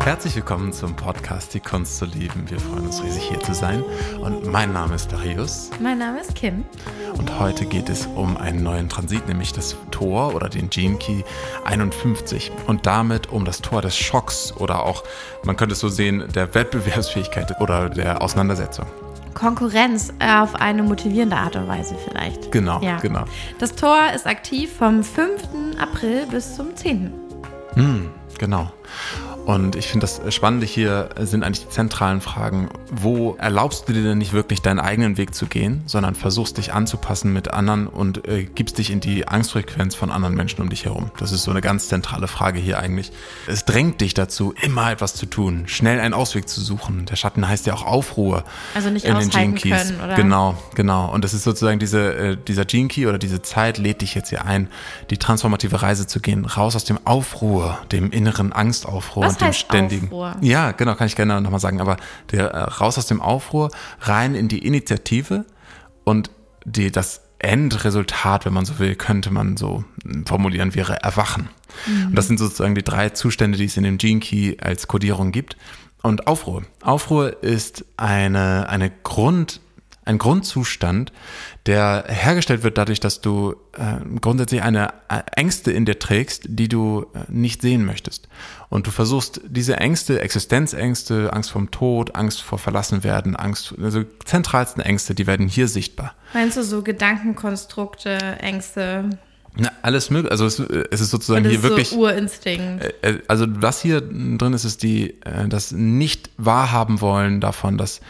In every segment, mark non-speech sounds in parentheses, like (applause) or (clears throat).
Herzlich willkommen zum Podcast Die Kunst zu lieben. Wir freuen uns riesig hier zu sein. Und mein Name ist Darius. Mein Name ist Kim. Und heute geht es um einen neuen Transit, nämlich das Tor oder den Gene Key 51. Und damit um das Tor des Schocks oder auch, man könnte es so sehen, der Wettbewerbsfähigkeit oder der Auseinandersetzung. Konkurrenz auf eine motivierende Art und Weise vielleicht. Genau, ja. genau. Das Tor ist aktiv vom 5. April bis zum 10. Mm, genau. Und ich finde das Spannende hier sind eigentlich die zentralen Fragen. Wo erlaubst du dir denn nicht wirklich deinen eigenen Weg zu gehen, sondern versuchst dich anzupassen mit anderen und äh, gibst dich in die Angstfrequenz von anderen Menschen um dich herum? Das ist so eine ganz zentrale Frage hier eigentlich. Es drängt dich dazu, immer etwas zu tun, schnell einen Ausweg zu suchen. Der Schatten heißt ja auch Aufruhr. Also nicht in aushalten können, oder? Genau, genau. Und das ist sozusagen diese, äh, dieser Gene Key oder diese Zeit lädt dich jetzt hier ein, die transformative Reise zu gehen, raus aus dem Aufruhr, dem inneren Angstaufruhr Was dem ständigen. Aufruhr. Ja, genau, kann ich gerne nochmal sagen. Aber der äh, raus aus dem Aufruhr, rein in die Initiative und die, das Endresultat, wenn man so will, könnte man so formulieren, wäre Erwachen. Mhm. Und das sind sozusagen die drei Zustände, die es in dem Gene Key als Kodierung gibt. Und Aufruhr. Aufruhr ist eine, eine Grund, ein Grundzustand, der hergestellt wird dadurch, dass du äh, grundsätzlich eine äh, Ängste in dir trägst, die du äh, nicht sehen möchtest. Und du versuchst diese Ängste, Existenzängste, Angst vom Tod, Angst vor Verlassenwerden, Angst, also zentralsten Ängste, die werden hier sichtbar. Meinst du so Gedankenkonstrukte, Ängste? Na, alles möglich. Also es, es ist sozusagen hier wirklich. So Urinstinkt. Äh, äh, also was hier drin ist, ist die, äh, das nicht wahrhaben wollen davon, dass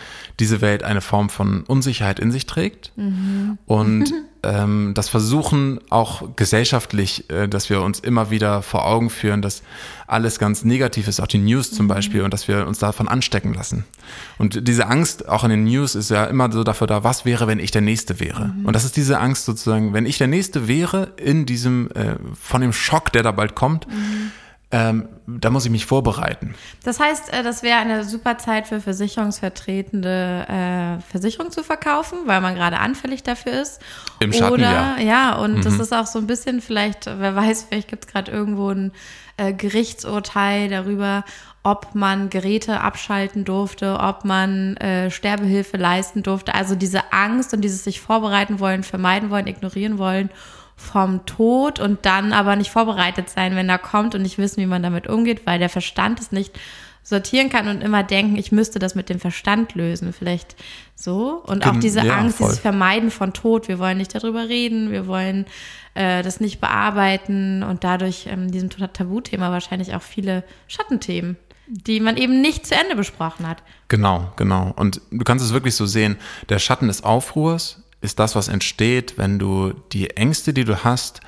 diese Welt eine Form von Unsicherheit in sich trägt. Mhm. Und (laughs) ähm, das Versuchen auch gesellschaftlich, äh, dass wir uns immer wieder vor Augen führen, dass alles ganz negativ ist, auch die News zum mhm. Beispiel, und dass wir uns davon anstecken lassen. Und diese Angst auch in den News ist ja immer so dafür da, was wäre, wenn ich der Nächste wäre? Mhm. Und das ist diese Angst sozusagen, wenn ich der Nächste wäre in diesem, äh, von dem Schock, der da bald kommt, mhm ähm, da muss ich mich vorbereiten. Das heißt, äh, das wäre eine super Zeit für versicherungsvertretende äh, Versicherung zu verkaufen, weil man gerade anfällig dafür ist. Im Schatten, Oder, ja. Ja, und mhm. das ist auch so ein bisschen vielleicht, wer weiß, vielleicht gibt es gerade irgendwo ein äh, Gerichtsurteil darüber, ob man Geräte abschalten durfte, ob man äh, Sterbehilfe leisten durfte. Also diese Angst und dieses sich vorbereiten wollen, vermeiden wollen, ignorieren wollen vom Tod und dann aber nicht vorbereitet sein, wenn er kommt und nicht wissen, wie man damit umgeht, weil der Verstand es nicht sortieren kann und immer denken, ich müsste das mit dem Verstand lösen, vielleicht so. Und auch diese ja, Angst, voll. dieses Vermeiden von Tod, wir wollen nicht darüber reden, wir wollen äh, das nicht bearbeiten und dadurch ähm, diesem Tabuthema wahrscheinlich auch viele Schattenthemen die man eben nicht zu Ende besprochen hat. Genau, genau. Und du kannst es wirklich so sehen, der Schatten des Aufruhrs ist das, was entsteht, wenn du die Ängste, die du hast,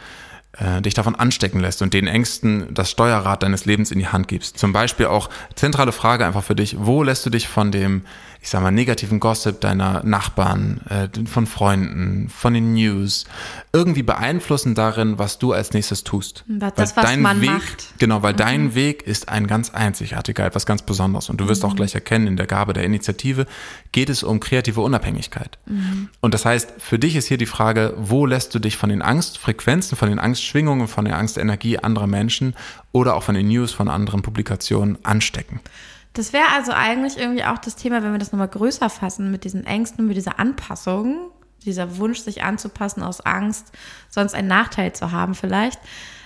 äh, dich davon anstecken lässt und den Ängsten das Steuerrad deines Lebens in die Hand gibst. Zum Beispiel auch zentrale Frage einfach für dich, wo lässt du dich von dem ich sag mal, negativen Gossip deiner Nachbarn, äh, von Freunden, von den News irgendwie beeinflussen darin, was du als nächstes tust. Das, weil was man Weg, macht. Genau, weil mhm. dein Weg ist ein ganz einzigartiger, etwas ganz Besonderes. Und du wirst mhm. auch gleich erkennen, in der Gabe der Initiative geht es um kreative Unabhängigkeit. Mhm. Und das heißt, für dich ist hier die Frage, wo lässt du dich von den Angstfrequenzen, von den Angstschwingungen, von der Angstenergie anderer Menschen oder auch von den News, von anderen Publikationen anstecken? Das wäre also eigentlich irgendwie auch das Thema, wenn wir das nochmal größer fassen, mit diesen Ängsten, mit dieser Anpassung, dieser Wunsch, sich anzupassen aus Angst, sonst einen Nachteil zu haben vielleicht.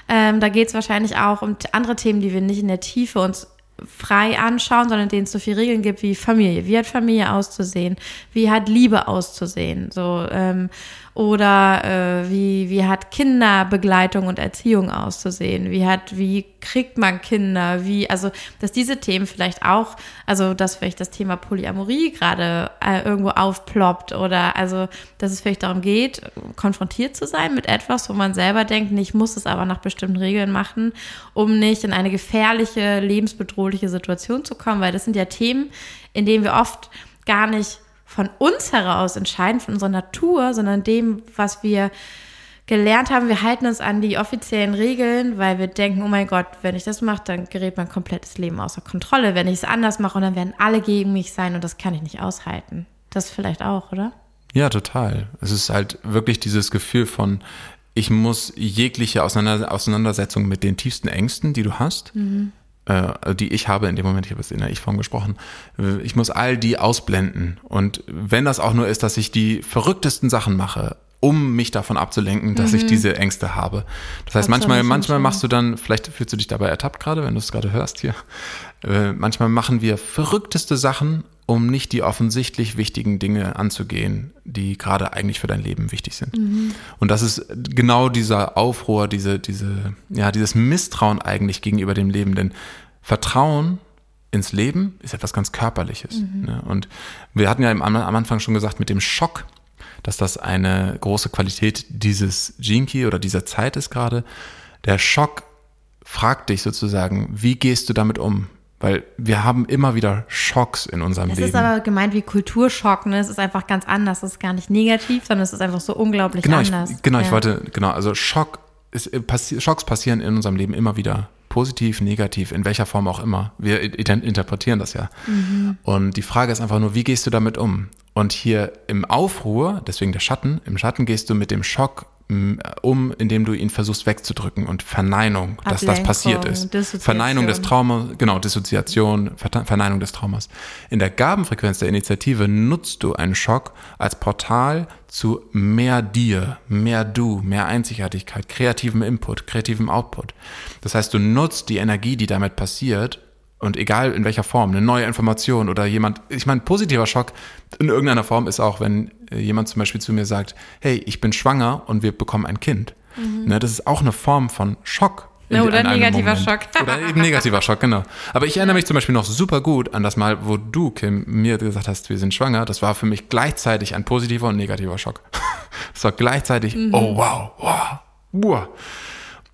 Ähm, da geht es wahrscheinlich auch um andere Themen, die wir nicht in der Tiefe uns frei anschauen, sondern denen es so viele Regeln gibt wie Familie. Wie hat Familie auszusehen? Wie hat Liebe auszusehen? So ähm, oder äh, wie, wie hat Kinderbegleitung und Erziehung auszusehen? Wie hat, wie kriegt man Kinder? Wie, also, dass diese Themen vielleicht auch, also, dass vielleicht das Thema Polyamorie gerade äh, irgendwo aufploppt oder also, dass es vielleicht darum geht, konfrontiert zu sein mit etwas, wo man selber denkt, ich muss es aber nach bestimmten Regeln machen, um nicht in eine gefährliche, lebensbedrohliche Situation zu kommen, weil das sind ja Themen, in denen wir oft gar nicht von uns heraus entscheiden, von unserer Natur, sondern dem, was wir gelernt haben. Wir halten uns an die offiziellen Regeln, weil wir denken, oh mein Gott, wenn ich das mache, dann gerät mein komplettes Leben außer Kontrolle. Wenn ich es anders mache, dann werden alle gegen mich sein und das kann ich nicht aushalten. Das vielleicht auch, oder? Ja, total. Es ist halt wirklich dieses Gefühl von, ich muss jegliche Auseinander Auseinandersetzung mit den tiefsten Ängsten, die du hast, mhm. Äh, die ich habe in dem Moment, ich habe es in der Ich-Form gesprochen, ich muss all die ausblenden. Und wenn das auch nur ist, dass ich die verrücktesten Sachen mache, um mich davon abzulenken, dass mhm. ich diese Ängste habe. Das heißt, manchmal, manchmal machst du dann, vielleicht fühlst du dich dabei ertappt gerade, wenn du es gerade hörst hier. Äh, manchmal machen wir verrückteste Sachen, um nicht die offensichtlich wichtigen Dinge anzugehen, die gerade eigentlich für dein Leben wichtig sind. Mhm. Und das ist genau dieser Aufruhr, diese, diese, ja, dieses Misstrauen eigentlich gegenüber dem Leben. Denn Vertrauen ins Leben ist etwas ganz Körperliches. Mhm. Ne? Und wir hatten ja am, am Anfang schon gesagt, mit dem Schock, dass das eine große Qualität dieses Key oder dieser Zeit ist gerade. Der Schock fragt dich sozusagen, wie gehst du damit um? Weil wir haben immer wieder Schocks in unserem es Leben. Es ist aber gemeint wie Kulturschock, ne? Es ist einfach ganz anders. Es ist gar nicht negativ, sondern es ist einfach so unglaublich genau, anders. Ich, genau, ja. ich wollte, genau, also Schock ist, passi Schocks passieren in unserem Leben immer wieder. Positiv, negativ, in welcher Form auch immer. Wir interpretieren das ja. Mhm. Und die Frage ist einfach nur, wie gehst du damit um? Und hier im Aufruhr, deswegen der Schatten, im Schatten gehst du mit dem Schock um, indem du ihn versuchst wegzudrücken und Verneinung, Ablenkung, dass das passiert ist. Verneinung des Traumas, genau, Dissoziation, Verneinung des Traumas. In der Gabenfrequenz der Initiative nutzt du einen Schock als Portal zu mehr dir, mehr du, mehr Einzigartigkeit, kreativem Input, kreativem Output. Das heißt, du nutzt die Energie, die damit passiert, und egal in welcher Form, eine neue Information oder jemand, ich meine, positiver Schock in irgendeiner Form ist auch, wenn äh, jemand zum Beispiel zu mir sagt, hey, ich bin schwanger und wir bekommen ein Kind. Mhm. Ne, das ist auch eine Form von Schock. Ja, oder negativer Schock. Oder eben negativer Schock, genau. Aber ich erinnere mich zum Beispiel noch super gut an das Mal, wo du, Kim, mir gesagt hast, wir sind schwanger. Das war für mich gleichzeitig ein positiver und negativer Schock. (laughs) Es war gleichzeitig, mhm. oh wow, wow, wow.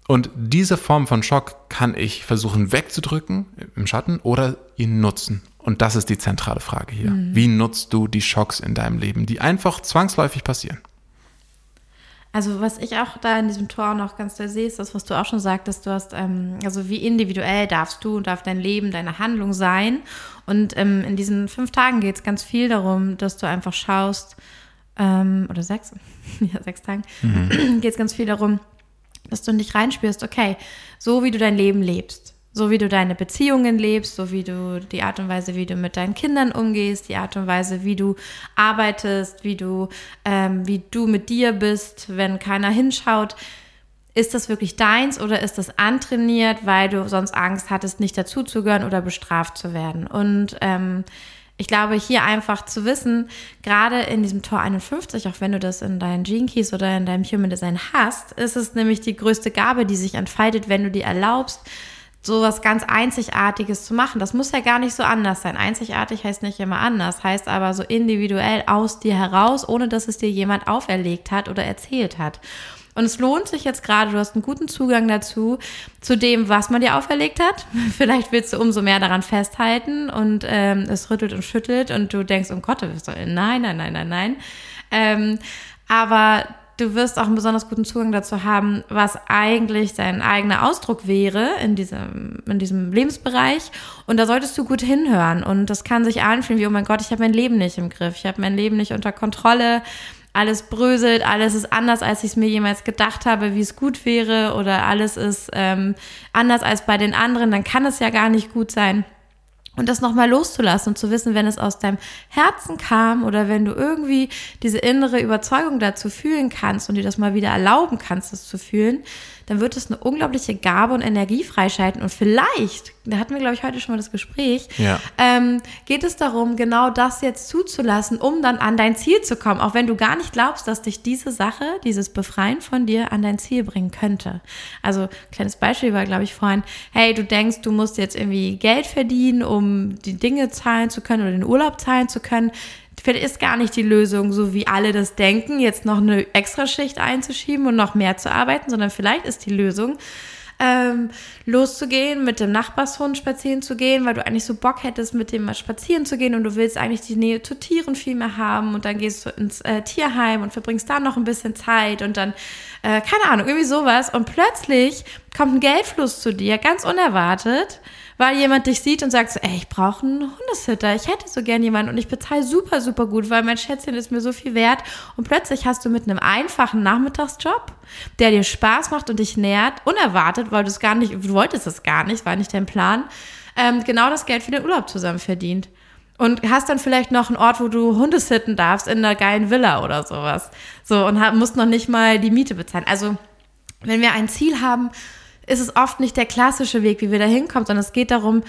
Und diese Form von Schock kann ich versuchen wegzudrücken im Schatten oder ihn nutzen. Und das ist die zentrale Frage hier. Mhm. Wie nutzt du die Schocks in deinem Leben, die einfach zwangsläufig passieren? Also was ich auch da in diesem Tor noch ganz doll sehe, ist das, was du auch schon sagtest, du hast, ähm, also wie individuell darfst du und darf dein Leben, deine Handlung sein. Und ähm, in diesen fünf Tagen geht es ganz viel darum, dass du einfach schaust, ähm, oder sechs, (laughs) ja, sechs Tagen, mhm. (clears throat) geht es ganz viel darum, dass du in dich reinspürst, okay, so wie du dein Leben lebst, so wie du deine Beziehungen lebst, so wie du die Art und Weise, wie du mit deinen Kindern umgehst, die Art und Weise, wie du arbeitest, wie du, ähm, wie du mit dir bist, wenn keiner hinschaut. Ist das wirklich deins oder ist das antrainiert, weil du sonst Angst hattest, nicht dazuzugehören oder bestraft zu werden? Und ähm, ich glaube, hier einfach zu wissen, gerade in diesem Tor 51, auch wenn du das in deinen Gene Keys oder in deinem Human Design hast, ist es nämlich die größte Gabe, die sich entfaltet, wenn du dir erlaubst, so was ganz Einzigartiges zu machen. Das muss ja gar nicht so anders sein. Einzigartig heißt nicht immer anders, heißt aber so individuell aus dir heraus, ohne dass es dir jemand auferlegt hat oder erzählt hat. Und es lohnt sich jetzt gerade, du hast einen guten Zugang dazu, zu dem, was man dir auferlegt hat. (laughs) Vielleicht willst du umso mehr daran festhalten und ähm, es rüttelt und schüttelt und du denkst, um Gottes Willen, nein, nein, nein, nein, nein. Ähm, aber du wirst auch einen besonders guten Zugang dazu haben, was eigentlich dein eigener Ausdruck wäre in diesem, in diesem Lebensbereich. Und da solltest du gut hinhören. Und das kann sich anfühlen wie, oh mein Gott, ich habe mein Leben nicht im Griff, ich habe mein Leben nicht unter Kontrolle alles bröselt, alles ist anders, als ich es mir jemals gedacht habe, wie es gut wäre oder alles ist ähm, anders als bei den anderen, dann kann es ja gar nicht gut sein. Und das nochmal loszulassen und zu wissen, wenn es aus deinem Herzen kam oder wenn du irgendwie diese innere Überzeugung dazu fühlen kannst und dir das mal wieder erlauben kannst, das zu fühlen, dann wird es eine unglaubliche Gabe und Energie freischalten. Und vielleicht, da hatten wir, glaube ich, heute schon mal das Gespräch, ja. ähm, geht es darum, genau das jetzt zuzulassen, um dann an dein Ziel zu kommen. Auch wenn du gar nicht glaubst, dass dich diese Sache, dieses Befreien von dir an dein Ziel bringen könnte. Also, kleines Beispiel war, glaube ich, vorhin, hey, du denkst, du musst jetzt irgendwie Geld verdienen, um die Dinge zahlen zu können oder den Urlaub zahlen zu können vielleicht ist gar nicht die Lösung, so wie alle das denken, jetzt noch eine Extraschicht einzuschieben und noch mehr zu arbeiten, sondern vielleicht ist die Lösung, ähm, loszugehen, mit dem Nachbarshund spazieren zu gehen, weil du eigentlich so Bock hättest, mit dem mal spazieren zu gehen und du willst eigentlich die Nähe zu Tieren viel mehr haben und dann gehst du ins äh, Tierheim und verbringst da noch ein bisschen Zeit und dann, äh, keine Ahnung, irgendwie sowas. Und plötzlich kommt ein Geldfluss zu dir, ganz unerwartet weil jemand dich sieht und sagt so, ey, ich brauche einen Hundesitter, ich hätte so gern jemanden und ich bezahle super, super gut, weil mein Schätzchen ist mir so viel wert und plötzlich hast du mit einem einfachen Nachmittagsjob, der dir Spaß macht und dich nährt, unerwartet, weil du es gar nicht, du wolltest es gar nicht, war nicht dein Plan, ähm, genau das Geld für den Urlaub zusammen verdient. Und hast dann vielleicht noch einen Ort, wo du Hunde sitten darfst in einer geilen Villa oder sowas. So, und musst noch nicht mal die Miete bezahlen. Also, wenn wir ein Ziel haben, ist es oft nicht der klassische Weg, wie wir da hinkommen, sondern es geht darum,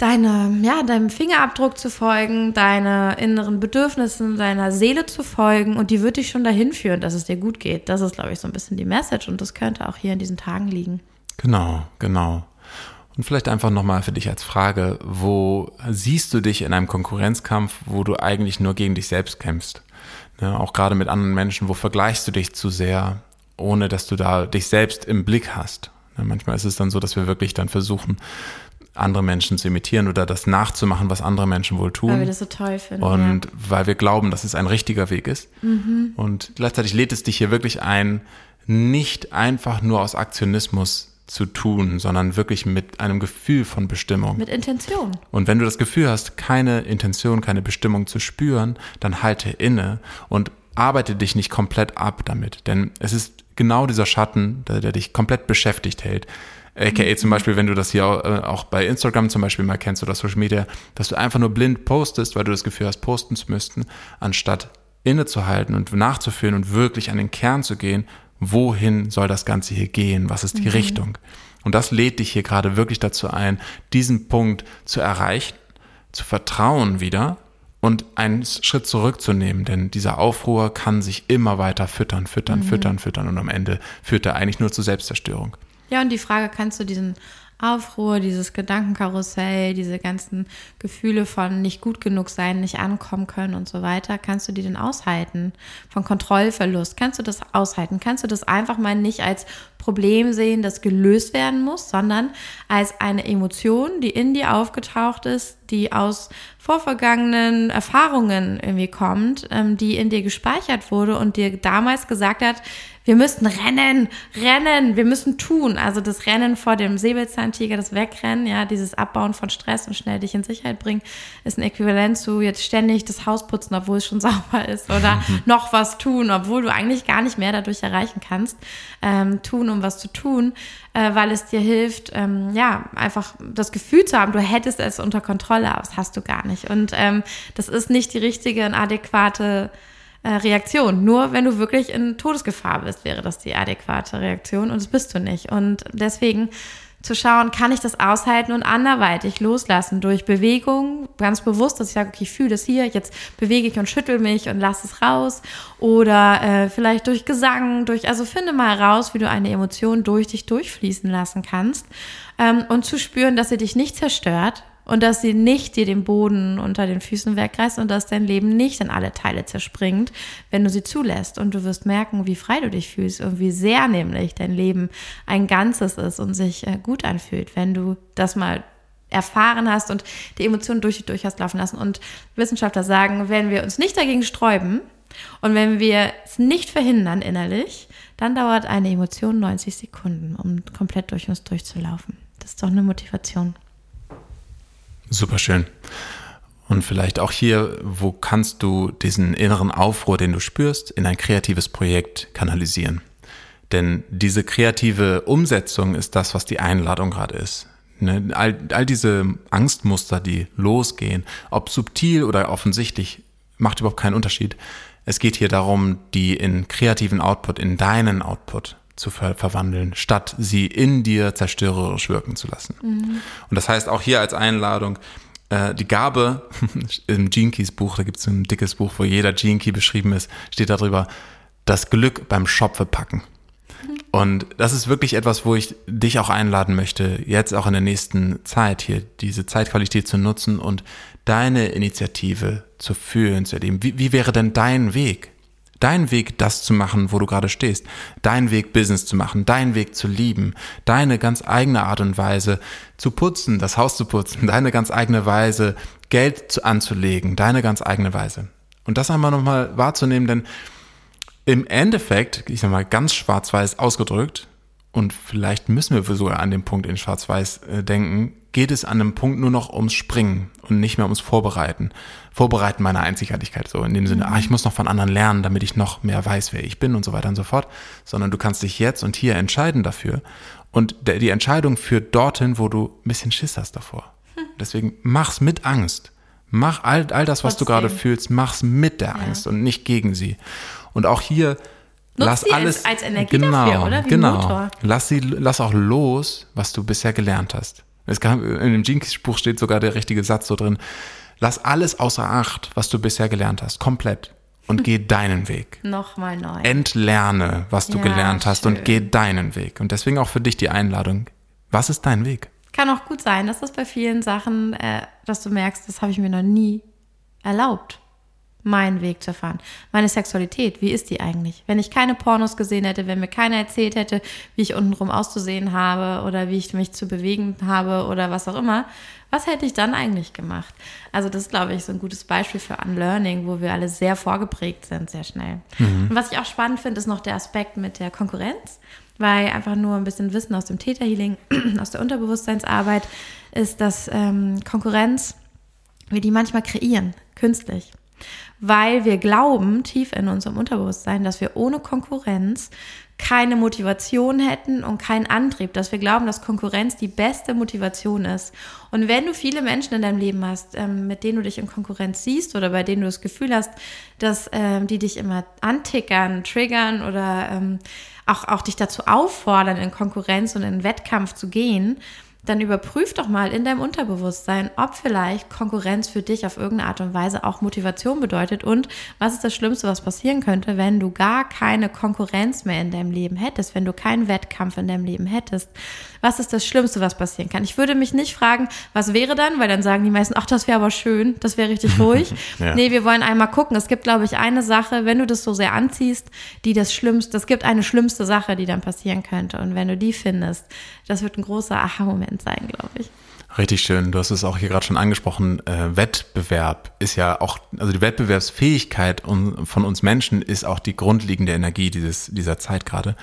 deine, ja, deinem Fingerabdruck zu folgen, deine inneren Bedürfnissen, deiner Seele zu folgen und die wird dich schon dahin führen, dass es dir gut geht. Das ist, glaube ich, so ein bisschen die Message und das könnte auch hier in diesen Tagen liegen. Genau, genau. Und vielleicht einfach nochmal für dich als Frage, wo siehst du dich in einem Konkurrenzkampf, wo du eigentlich nur gegen dich selbst kämpfst? Ja, auch gerade mit anderen Menschen, wo vergleichst du dich zu sehr, ohne dass du da dich selbst im Blick hast? Manchmal ist es dann so, dass wir wirklich dann versuchen, andere Menschen zu imitieren oder das nachzumachen, was andere Menschen wohl tun. Weil wir das so toll finden. Und ja. weil wir glauben, dass es ein richtiger Weg ist. Mhm. Und gleichzeitig lädt es dich hier wirklich ein, nicht einfach nur aus Aktionismus zu tun, sondern wirklich mit einem Gefühl von Bestimmung. Mit Intention. Und wenn du das Gefühl hast, keine Intention, keine Bestimmung zu spüren, dann halte inne und arbeite dich nicht komplett ab damit. Denn es ist genau dieser Schatten, der, der dich komplett beschäftigt hält. AKA mhm. zum Beispiel, wenn du das hier äh, auch bei Instagram zum Beispiel mal kennst oder Social Media, dass du einfach nur blind postest, weil du das Gefühl hast, posten zu müssten, anstatt innezuhalten und nachzuführen und wirklich an den Kern zu gehen, wohin soll das Ganze hier gehen, was ist die mhm. Richtung. Und das lädt dich hier gerade wirklich dazu ein, diesen Punkt zu erreichen, zu vertrauen wieder und einen Schritt zurückzunehmen, denn dieser Aufruhr kann sich immer weiter füttern, füttern, mhm. füttern, füttern und am Ende führt er eigentlich nur zur Selbstzerstörung. Ja, und die Frage, kannst du diesen Aufruhr, dieses Gedankenkarussell, diese ganzen Gefühle von nicht gut genug sein, nicht ankommen können und so weiter, kannst du die denn aushalten? Von Kontrollverlust, kannst du das aushalten? Kannst du das einfach mal nicht als Problem sehen, das gelöst werden muss, sondern als eine Emotion, die in dir aufgetaucht ist, die aus vorvergangenen Erfahrungen irgendwie kommt, ähm, die in dir gespeichert wurde und dir damals gesagt hat, wir müssten rennen, rennen, wir müssen tun. Also das Rennen vor dem Säbelzahntiger, das Wegrennen, ja, dieses Abbauen von Stress und schnell dich in Sicherheit bringen, ist ein Äquivalent zu jetzt ständig das Haus putzen, obwohl es schon (laughs) sauber ist oder (laughs) noch was tun, obwohl du eigentlich gar nicht mehr dadurch erreichen kannst. Ähm, um was zu tun, äh, weil es dir hilft, ähm, ja, einfach das Gefühl zu haben, du hättest es unter Kontrolle, aber das hast du gar nicht. Und ähm, das ist nicht die richtige und adäquate äh, Reaktion. Nur wenn du wirklich in Todesgefahr bist, wäre das die adäquate Reaktion und das bist du nicht. Und deswegen zu schauen, kann ich das aushalten und anderweitig loslassen durch Bewegung, ganz bewusst, dass ich sage, okay, ich fühle das hier, jetzt bewege ich und schüttel mich und lasse es raus. Oder äh, vielleicht durch Gesang, durch, also finde mal raus, wie du eine Emotion durch dich durchfließen lassen kannst ähm, und zu spüren, dass sie dich nicht zerstört, und dass sie nicht dir den Boden unter den Füßen wegreißt und dass dein Leben nicht in alle Teile zerspringt, wenn du sie zulässt. Und du wirst merken, wie frei du dich fühlst und wie sehr nämlich dein Leben ein Ganzes ist und sich äh, gut anfühlt, wenn du das mal erfahren hast und die Emotionen durch und durch hast laufen lassen. Und Wissenschaftler sagen, wenn wir uns nicht dagegen sträuben und wenn wir es nicht verhindern innerlich, dann dauert eine Emotion 90 Sekunden, um komplett durch uns durchzulaufen. Das ist doch eine Motivation. Super schön. Und vielleicht auch hier, wo kannst du diesen inneren Aufruhr, den du spürst, in ein kreatives Projekt kanalisieren? Denn diese kreative Umsetzung ist das, was die Einladung gerade ist. Ne? All, all diese Angstmuster, die losgehen, ob subtil oder offensichtlich, macht überhaupt keinen Unterschied. Es geht hier darum, die in kreativen Output, in deinen Output zu ver verwandeln, statt sie in dir zerstörerisch wirken zu lassen. Mhm. Und das heißt auch hier als Einladung, äh, die Gabe (laughs) im Gene Keys Buch, da gibt es ein dickes Buch, wo jeder Gene Key beschrieben ist, steht darüber, das Glück beim Schopfe packen. Mhm. Und das ist wirklich etwas, wo ich dich auch einladen möchte, jetzt auch in der nächsten Zeit hier diese Zeitqualität zu nutzen und deine Initiative zu fühlen, zu erleben. Wie, wie wäre denn dein Weg? Dein Weg, das zu machen, wo du gerade stehst. Dein Weg, Business zu machen. Dein Weg zu lieben. Deine ganz eigene Art und Weise zu putzen, das Haus zu putzen. Deine ganz eigene Weise, Geld zu, anzulegen. Deine ganz eigene Weise. Und das einmal nochmal wahrzunehmen, denn im Endeffekt, ich sag mal ganz schwarz-weiß ausgedrückt, und vielleicht müssen wir sogar an dem Punkt in schwarz-weiß äh, denken, geht es an einem Punkt nur noch ums Springen und nicht mehr ums Vorbereiten. Vorbereiten meiner Einzigartigkeit, so in dem Sinne, ah, ich muss noch von anderen lernen, damit ich noch mehr weiß, wer ich bin und so weiter und so fort, sondern du kannst dich jetzt und hier entscheiden dafür. Und der, die Entscheidung führt dorthin, wo du ein bisschen Schiss hast davor. Deswegen mach's mit Angst. Mach all, all das, was du Trotzdem. gerade fühlst, mach's mit der Angst und nicht gegen sie. Und auch hier Nutz lass sie alles als Energie genau, dafür, oder? Wie genau. Motor. Lass sie, lass auch los, was du bisher gelernt hast. Es kam, in dem Jinkies-Spruch steht sogar der richtige Satz so drin. Lass alles außer Acht, was du bisher gelernt hast, komplett und geh (laughs) deinen Weg. Nochmal neu. Entlerne, was du Ja, gelernt hast und schön. geh deinen Weg. Und deswegen auch für dich die Einladung. Was ist dein Weg? Kann auch gut sein, dass das bei vielen Sachen, äh, dass du merkst, das habe ich mir noch nie erlaubt, meinen Weg zu fahren. Meine Sexualität, wie ist die eigentlich? Wenn ich keine Pornos gesehen hätte, wenn mir keiner erzählt hätte, wie ich untenrum auszusehen habe oder wie ich mich zu bewegen habe oder was auch immer, was hätte ich dann eigentlich gemacht? Also das ist, glaube ich, so ein gutes Beispiel für Unlearning, wo wir alle sehr vorgeprägt sind, sehr schnell. Und was ich auch spannend finde, ist noch der Aspekt mit der Konkurrenz, weil einfach nur ein bisschen Wissen aus dem Täterhealing, (clears throat) aus der Unterbewusstseinsarbeit, ist, dass ähm, Konkurrenz, wir die manchmal kreieren, künstlich. Weil wir glauben, tief in unserem Unterbewusstsein, dass wir ohne Konkurrenz keine Motivation hätten und keinen Antrieb, dass wir glauben, dass Konkurrenz die beste Motivation ist. Und wenn du viele Menschen in deinem Leben hast, ähm, mit denen du dich in Konkurrenz siehst oder bei denen du das Gefühl hast, dass ähm, die dich immer antickern, triggern oder ähm, auch, auch dich dazu auffordern, in Konkurrenz und in Wettkampf zu gehen, dann überprüf doch mal in deinem Unterbewusstsein, ob vielleicht Konkurrenz für dich auf irgendeine Art und Weise auch Motivation bedeutet und was ist das Schlimmste, was passieren könnte, wenn du gar keine Konkurrenz mehr in deinem Leben hättest, wenn du keinen Wettkampf in deinem Leben hättest. Was ist das Schlimmste, was passieren kann? Ich würde mich nicht fragen, was wäre dann, weil dann sagen die meisten, ach, das wäre aber schön, das wäre richtig (laughs) ruhig. Ja. Nee, wir wollen einmal gucken. Es gibt, glaube ich, eine Sache, wenn du das so sehr anziehst, die das Schlimmste, es gibt eine schlimmste Sache, die dann passieren könnte. Und wenn du die findest, das wird ein großer Aha-Moment sein, glaube ich. Richtig schön. Du hast es auch hier gerade schon angesprochen. Äh, Wettbewerb ist ja auch, also die Wettbewerbsfähigkeit von uns Menschen ist auch die grundlegende Energie dieses, dieser Zeit gerade.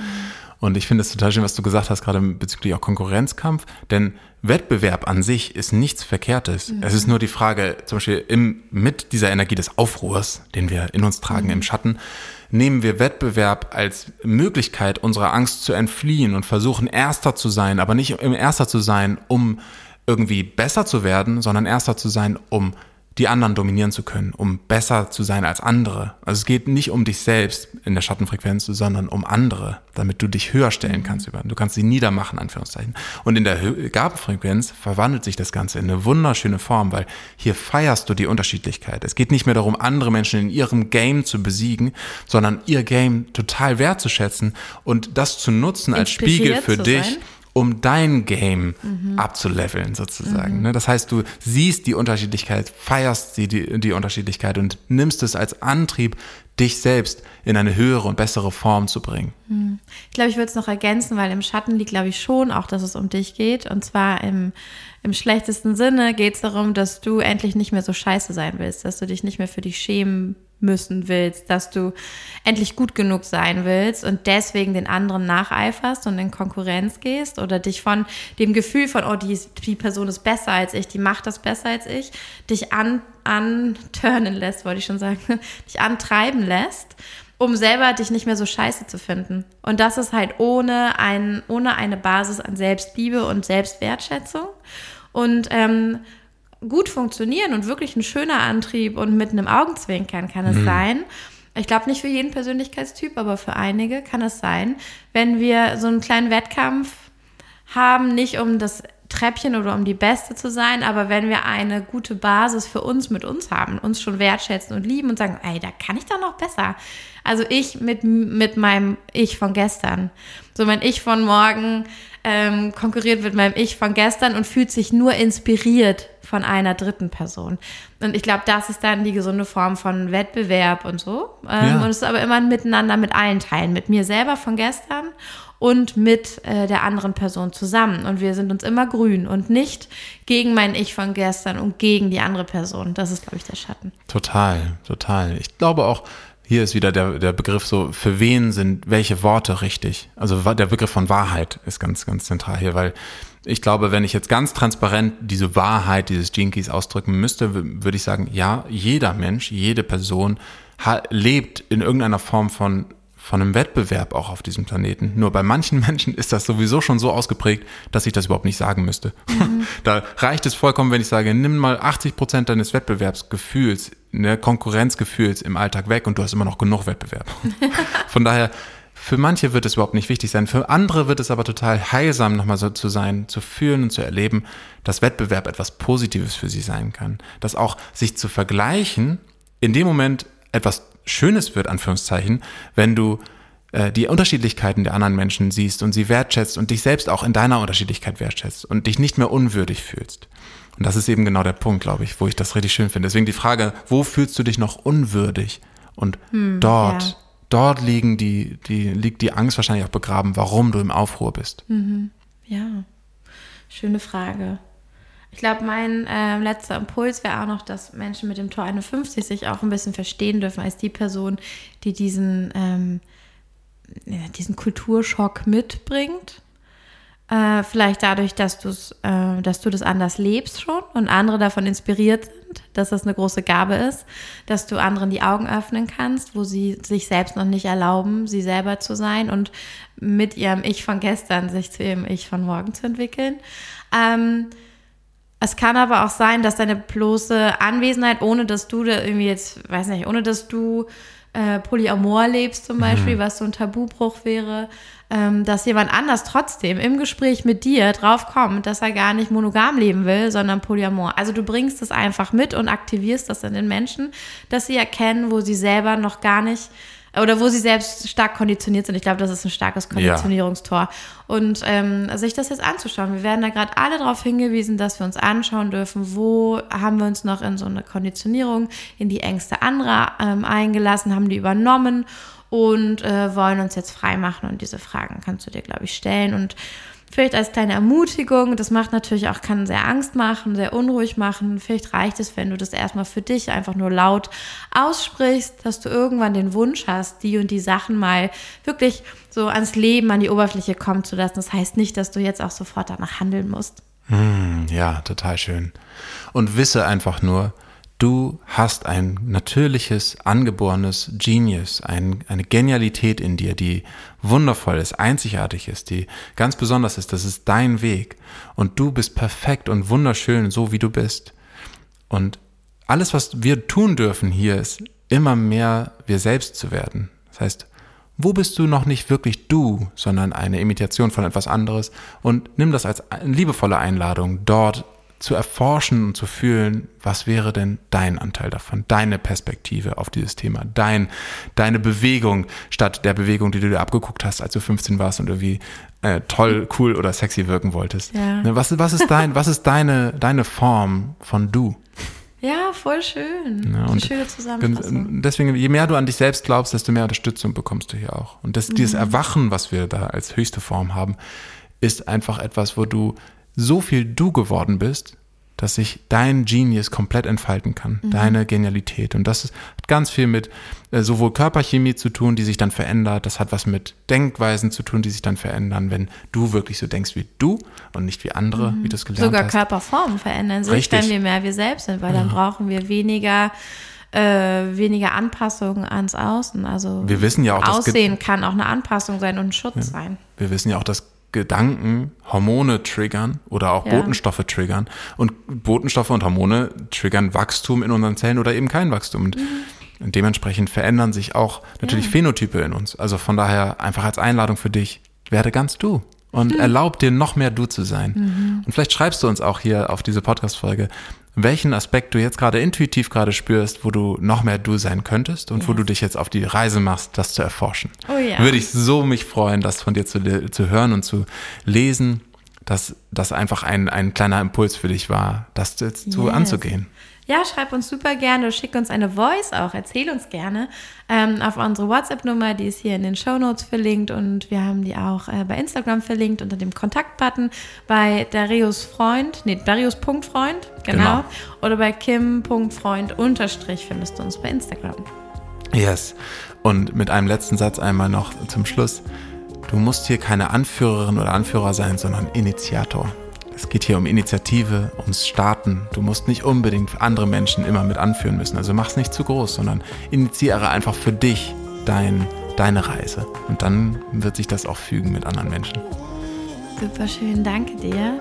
Und ich finde es total schön, was du gesagt hast, gerade bezüglich auch Konkurrenzkampf. Denn Wettbewerb an sich ist nichts Verkehrtes. Es ist nur die Frage, zum Beispiel im, mit dieser Energie des Aufruhrs, den wir in uns tragen im Schatten, nehmen wir Wettbewerb als Möglichkeit, unserer Angst zu entfliehen und versuchen, Erster zu sein, aber nicht im Erster zu sein, um irgendwie besser zu werden, sondern Erster zu sein, um die anderen dominieren zu können, um besser zu sein als andere. Also es geht nicht um dich selbst in der Schattenfrequenz, sondern um andere, damit du dich höher stellen kannst. über. Du kannst sie niedermachen, Anführungszeichen. Und in der Gabenfrequenz verwandelt sich das Ganze in eine wunderschöne Form, weil hier feierst du die Unterschiedlichkeit. Es geht nicht mehr darum, andere Menschen in ihrem Game zu besiegen, sondern ihr Game total wertzuschätzen und das zu nutzen als Spiegel für dich sein. Um dein Game abzuleveln sozusagen. Ne? Das heißt, du siehst die Unterschiedlichkeit, feierst die, die, die Unterschiedlichkeit und nimmst es als Antrieb, dich selbst in eine höhere und bessere Form zu bringen. Ich glaube, ich würde es noch ergänzen, weil im Schatten liegt, glaube ich, schon auch, dass es um dich geht. Und zwar im, im schlechtesten Sinne geht es darum, dass du endlich nicht mehr so scheiße sein willst, dass du dich nicht mehr für dich schämen müssen willst, dass du endlich gut genug sein willst und deswegen den anderen nacheiferst und in Konkurrenz gehst oder dich von dem Gefühl von, oh, die, die Person ist besser als ich, die macht das besser als ich, dich an, anturnen lässt, wollte ich schon sagen, (laughs) dich antreiben lässt um selber dich nicht mehr so scheiße zu finden. Und das ist halt ohne, ein, ohne eine Basis an Selbstliebe und Selbstwertschätzung. Und ähm, gut funktionieren und wirklich ein schöner Antrieb und mit einem Augenzwinkern kann es sein. Ich glaube nicht für jeden Persönlichkeitstyp, aber für einige kann es sein, wenn wir so einen kleinen Wettkampf haben, nicht um das Treppchen oder um die Beste zu sein, aber wenn wir eine gute Basis für uns mit uns haben, uns schon wertschätzen und lieben und sagen, ey, da kann ich doch noch besser. Also ich mit, mit meinem Ich von gestern. So mein Ich von morgen ähm, konkurriert mit meinem Ich von gestern und fühlt sich nur inspiriert von einer dritten Person. Und ich glaube, das ist dann die gesunde Form von Wettbewerb und so. Ähm, Ja. Und es ist aber immer ein Miteinander mit allen Teilen. Mit mir selber von gestern und mit äh, der anderen Person zusammen. Und wir sind uns immer grün und nicht gegen mein Ich von gestern und gegen die andere Person. Das ist, glaube ich, der Schatten. Total, total. Ich glaube auch, hier ist wieder der, der Begriff so, für wen sind welche Worte richtig? Also der Begriff von Wahrheit ist ganz, ganz zentral hier, weil ich glaube, wenn ich jetzt ganz transparent diese Wahrheit dieses Keys ausdrücken müsste, würde ich sagen, ja, jeder Mensch, jede Person lebt in irgendeiner Form von von einem Wettbewerb auch auf diesem Planeten. Nur bei manchen (laughs) Menschen ist das sowieso schon so ausgeprägt, dass ich das überhaupt nicht sagen müsste. Mhm. (laughs) Da reicht es vollkommen, wenn ich sage, nimm mal 80 Prozent deines Wettbewerbsgefühls, ne, Konkurrenzgefühls im Alltag weg und du hast immer noch genug Wettbewerb. (laughs) Von daher, für manche wird es überhaupt nicht wichtig sein. Für andere wird es aber total heilsam, nochmal so zu sein, zu fühlen und zu erleben, dass Wettbewerb etwas Positives für sie sein kann. Dass auch sich zu vergleichen in dem Moment etwas Schönes wird, Anführungszeichen, wenn du äh, die Unterschiedlichkeiten der anderen Menschen siehst und sie wertschätzt und dich selbst auch in deiner Unterschiedlichkeit wertschätzt und dich nicht mehr unwürdig fühlst. Und das ist eben genau der Punkt, glaube ich, wo ich das richtig schön finde. Deswegen die Frage, wo fühlst du dich noch unwürdig? Und hm, dort, ja. Dort liegen die, die, liegt die Angst wahrscheinlich auch begraben, warum du im Aufruhr bist. Mhm. Ja, schöne Frage. Ich glaube, mein äh, letzter Impuls wäre auch noch, dass Menschen mit dem Tor 51 sich auch ein bisschen verstehen dürfen als die Person, die diesen, ähm, diesen Kulturschock mitbringt. Äh, vielleicht dadurch, dass, du's, äh, dass du das anders lebst schon und andere davon inspiriert sind, dass das eine große Gabe ist, dass du anderen die Augen öffnen kannst, wo sie sich selbst noch nicht erlauben, sie selber zu sein und mit ihrem Ich von gestern sich zu ihrem Ich von morgen zu entwickeln. Ähm, es kann aber auch sein, dass deine bloße Anwesenheit, ohne dass du da irgendwie jetzt, weiß nicht, ohne dass du äh, Polyamor lebst zum Beispiel, mhm. was so ein Tabubruch wäre, ähm, dass jemand anders trotzdem im Gespräch mit dir draufkommt, dass er gar nicht monogam leben will, sondern Polyamor. Also du bringst es einfach mit und aktivierst das in den Menschen, dass sie erkennen, wo sie selber noch gar nicht oder wo sie selbst stark konditioniert sind. Ich glaube, das ist ein starkes Konditionierungstor. Ja. Und ähm, sich das jetzt anzuschauen. Wir werden da gerade alle darauf hingewiesen, dass wir uns anschauen dürfen, wo haben wir uns noch in so eine Konditionierung, in die Ängste anderer ähm, eingelassen, haben die übernommen und äh, wollen uns jetzt freimachen. Und diese Fragen kannst du dir, glaube ich, stellen. Und Vielleicht als kleine Ermutigung, das macht natürlich auch, kann sehr Angst machen, sehr unruhig machen. Vielleicht reicht es, wenn du das erstmal für dich einfach nur laut aussprichst, dass du irgendwann den Wunsch hast, die und die Sachen mal wirklich so ans Leben, an die Oberfläche kommen zu lassen. Das heißt nicht, dass du jetzt auch sofort danach handeln musst. Hm, ja, total schön. Und wisse einfach nur, Du hast ein natürliches, angeborenes Genius, ein, eine Genialität in dir, die wundervoll ist, einzigartig ist, die ganz besonders ist. Das ist dein Weg. Und du bist perfekt und wunderschön, so wie du bist. Und alles, was wir tun dürfen hier, ist immer mehr wir selbst zu werden. Das heißt, wo bist du noch nicht wirklich du, sondern eine Imitation von etwas anderes? Und nimm das als liebevolle Einladung, dort zu erforschen und zu fühlen, was wäre denn dein Anteil davon, deine Perspektive auf dieses Thema, dein, deine Bewegung statt der Bewegung, die du dir abgeguckt hast, als du 15 warst und irgendwie äh, toll, cool oder sexy wirken wolltest. Ja. Ne, was, was ist dein, was ist deine, deine Form von du? Ja, voll schön. Ja, und schöne Zusammenfassung. Deswegen, je mehr du an dich selbst glaubst, desto mehr Unterstützung bekommst du hier auch. Und das, mhm. dieses Erwachen, was wir da als höchste Form haben, ist einfach etwas, wo du so viel du geworden bist, dass sich dein Genius komplett entfalten kann, mhm. deine Genialität. Und das hat ganz viel mit äh, sowohl Körperchemie zu tun, die sich dann verändert, das hat was mit Denkweisen zu tun, die sich dann verändern, wenn du wirklich so denkst wie du und nicht wie andere, mhm. wie du es gelernt Sogar hast. Sogar Körperformen verändern sich, Richtig. wenn wir mehr wir selbst sind, weil dann brauchen wir weniger äh, weniger Anpassungen ans Außen. Also wir wissen ja auch, Aussehen kann auch eine Anpassung sein und ein Schutz ja. sein. Wir wissen ja auch, dass Gedanken Hormone triggern oder auch ja. Botenstoffe triggern. Und Botenstoffe und Hormone triggern Wachstum in unseren Zellen oder eben kein Wachstum. Und mhm. dementsprechend verändern sich auch natürlich ja. Phänotype in uns. Also von daher einfach als Einladung für dich, werde ganz du und mhm. erlaub dir noch mehr du zu sein. Mhm. Und vielleicht schreibst du uns auch hier auf diese Podcast-Folge, welchen Aspekt du jetzt gerade intuitiv gerade spürst, wo du noch mehr du sein könntest und yes. wo du dich jetzt auf die Reise machst, das zu erforschen. Oh ja. Würde ich so mich freuen, das von dir zu, zu hören und zu lesen, dass das einfach ein, ein kleiner Impuls für dich war, das jetzt yes. anzugehen. Ja, schreib uns super gerne, schick uns eine Voice auch, erzähl uns gerne ähm, auf unsere WhatsApp-Nummer, die ist hier in den Show Notes verlinkt und wir haben die auch äh, bei Instagram verlinkt unter dem Kontaktbutton bei Darius Freund, nee, Darius.freund, genau, genau, oder bei Kim.freund unterstrich findest du uns bei Instagram. Yes. Und mit einem letzten Satz einmal noch zum Schluss. Du musst hier keine Anführerin oder Anführer sein, sondern Initiator. Es geht hier um Initiative, ums Starten. Du musst nicht unbedingt andere Menschen immer mit anführen müssen. Also mach es nicht zu groß, sondern initiiere einfach für dich dein, deine Reise. Und dann wird sich das auch fügen mit anderen Menschen. Super schön, danke dir.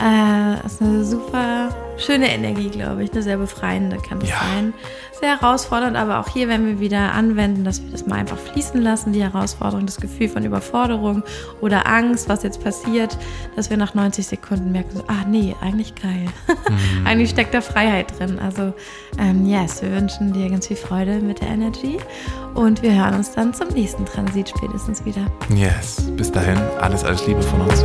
Äh, ist eine super schöne Energie, glaube ich, eine sehr befreiende kann es ja. sein. Sehr herausfordernd, aber auch hier, wenn wir wieder anwenden, dass wir das mal einfach fließen lassen, die Herausforderung, das Gefühl von Überforderung oder Angst, was jetzt passiert, dass wir nach 90 Sekunden merken, so, ah nee, eigentlich geil. Mhm. (laughs) eigentlich steckt da Freiheit drin. Also, ähm, yes, wir wünschen dir ganz viel Freude mit der Energy und wir hören uns dann zum nächsten Transit spätestens wieder. Yes, bis dahin, alles, alles Liebe von uns.